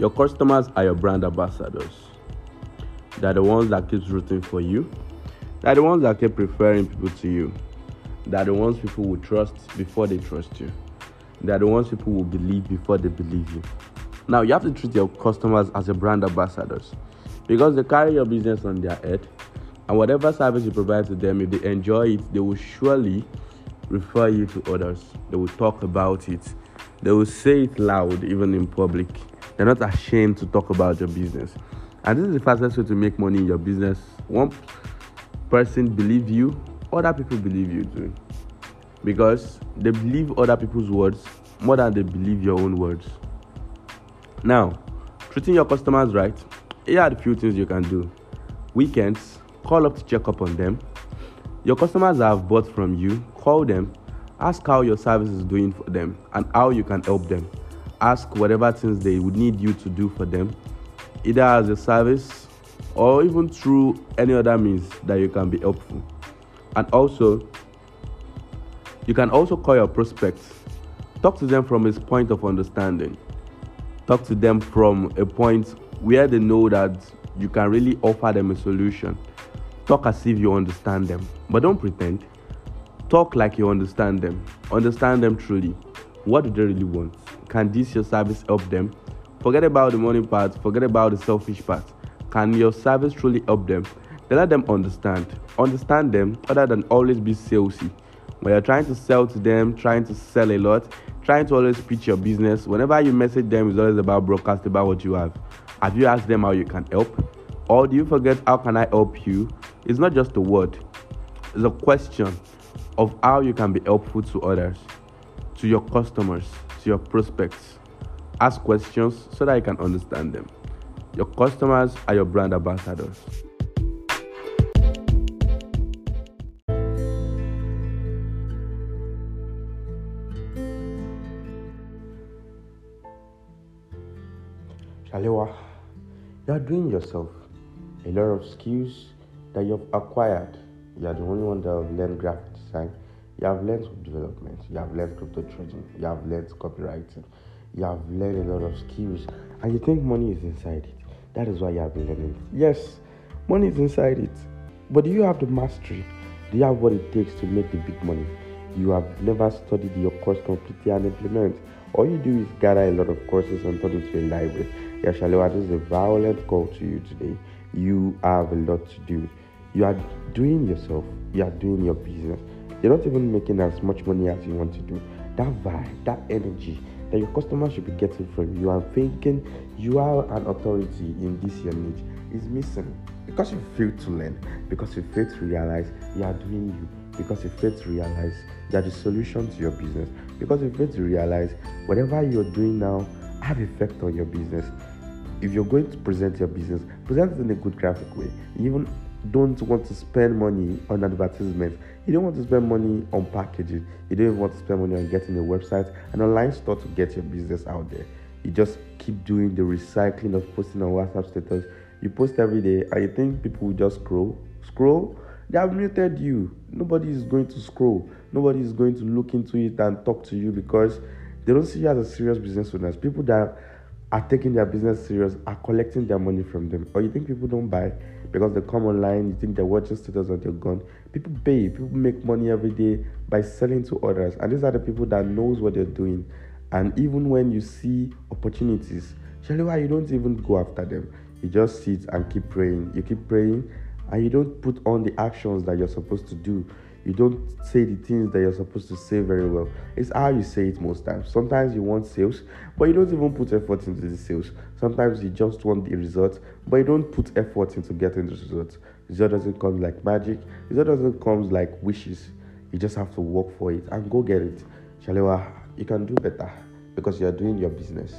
Your customers are your brand ambassadors. They're the ones that keeps rooting for you. They're the ones that keep referring people to you. They're the ones people will trust before they trust you. They're the ones people will believe before they believe you. Now you have to treat your customers as your brand ambassadors because they carry your business on their head and whatever service you provide to them, if they enjoy it, they will surely refer you to others. They will talk about it. They will say it loud, even in public. They're not ashamed to talk about your business. And this is the fastest way to make money in your business. One person believe you, other people believe you too. Because they believe other people's words more than they believe your own words. Now, treating your customers right, here are the few things you can do. Weekends, call up to check up on them. Your customers have bought from you, call them, ask how your service is doing for them and how you can help them. Ask whatever things they would need you to do for them, either as a service or even through any other means that you can be helpful. And also, you can also call your prospects. Talk to them from a point of understanding. Talk to them from a point where they know that you can really offer them a solution Talk as if you understand them, but don't pretend. Talk like you understand them. Understand them truly. What do they really want? Can this your service help them? Forget about the money part, forget about the selfish part. Can your service truly help them? Then let them understand. Understand them other than always be salesy. When you're trying to sell to them, trying to sell a lot, trying to always pitch your business, whenever you message them, it's always about broadcast about what you have. Have you asked them how you can help? Or do you forget how can I help you? It's not just a word, it's a question of how you can be helpful to others, to your customers, to your prospects. Ask questions so that you can understand them. Your customers are your brand ambassadors. Shalewa, you are doing yourself a lot of skills that you've acquired. You are the only one that have learned graphic design. You have learned web development. You have learned crypto trading. You have learned copywriting. You have learned a lot of skills, and you think money is inside it. That is why you have been learning. Yes, money is inside it, but do you have the mastery? Do you have what it takes to make the big money? You have never studied your course completely and implement. All you do is gather a lot of courses and turn it to a library. Yeah, Shalewa, this is a violent call to you today. You have a lot to do you are doing yourself, you are doing your business. You're not even making as much money as you want to do. That vibe, that energy that your customers should be getting from you and thinking you are an authority in this your niche is missing because you fail to learn, because you fail to realize you are doing you, because you fail to realize you are the solution to your business, because you fail to realize whatever you're doing now have effect on your business. If you're going to present your business, present it in a good graphic way. Even don't want to spend money on advertisements. You don't want to spend money on packaging. You don't even want to spend money on getting a website, an online store to get your business out there. You just keep doing the recycling of posting on WhatsApp status. You post every day, and you think people will just scroll. Scroll? They have muted you. Nobody is going to scroll. Nobody is going to look into it and talk to you because they don't see you as a serious business owner. People that are taking their business serious are collecting their money from them. Or you think people don't buy? because they come online, you think they're watching status and they're. People pay, people make money every day by selling to others, and these are the people that knows what they're doing. And even when you see opportunities, why you don't even go after them. You just sit and keep praying. You keep praying, and you don't put on the actions that you're supposed to do. You don't say the things that you're supposed to say very well. It's how you say it most times. Sometimes you want sales, but you don't even put effort into the sales. Sometimes you just want the result, but you don't put effort into getting the result. Result doesn't come like magic. Result doesn't come like wishes. You just have to work for it and go get it. Shalewa, you can do better because you're doing your business.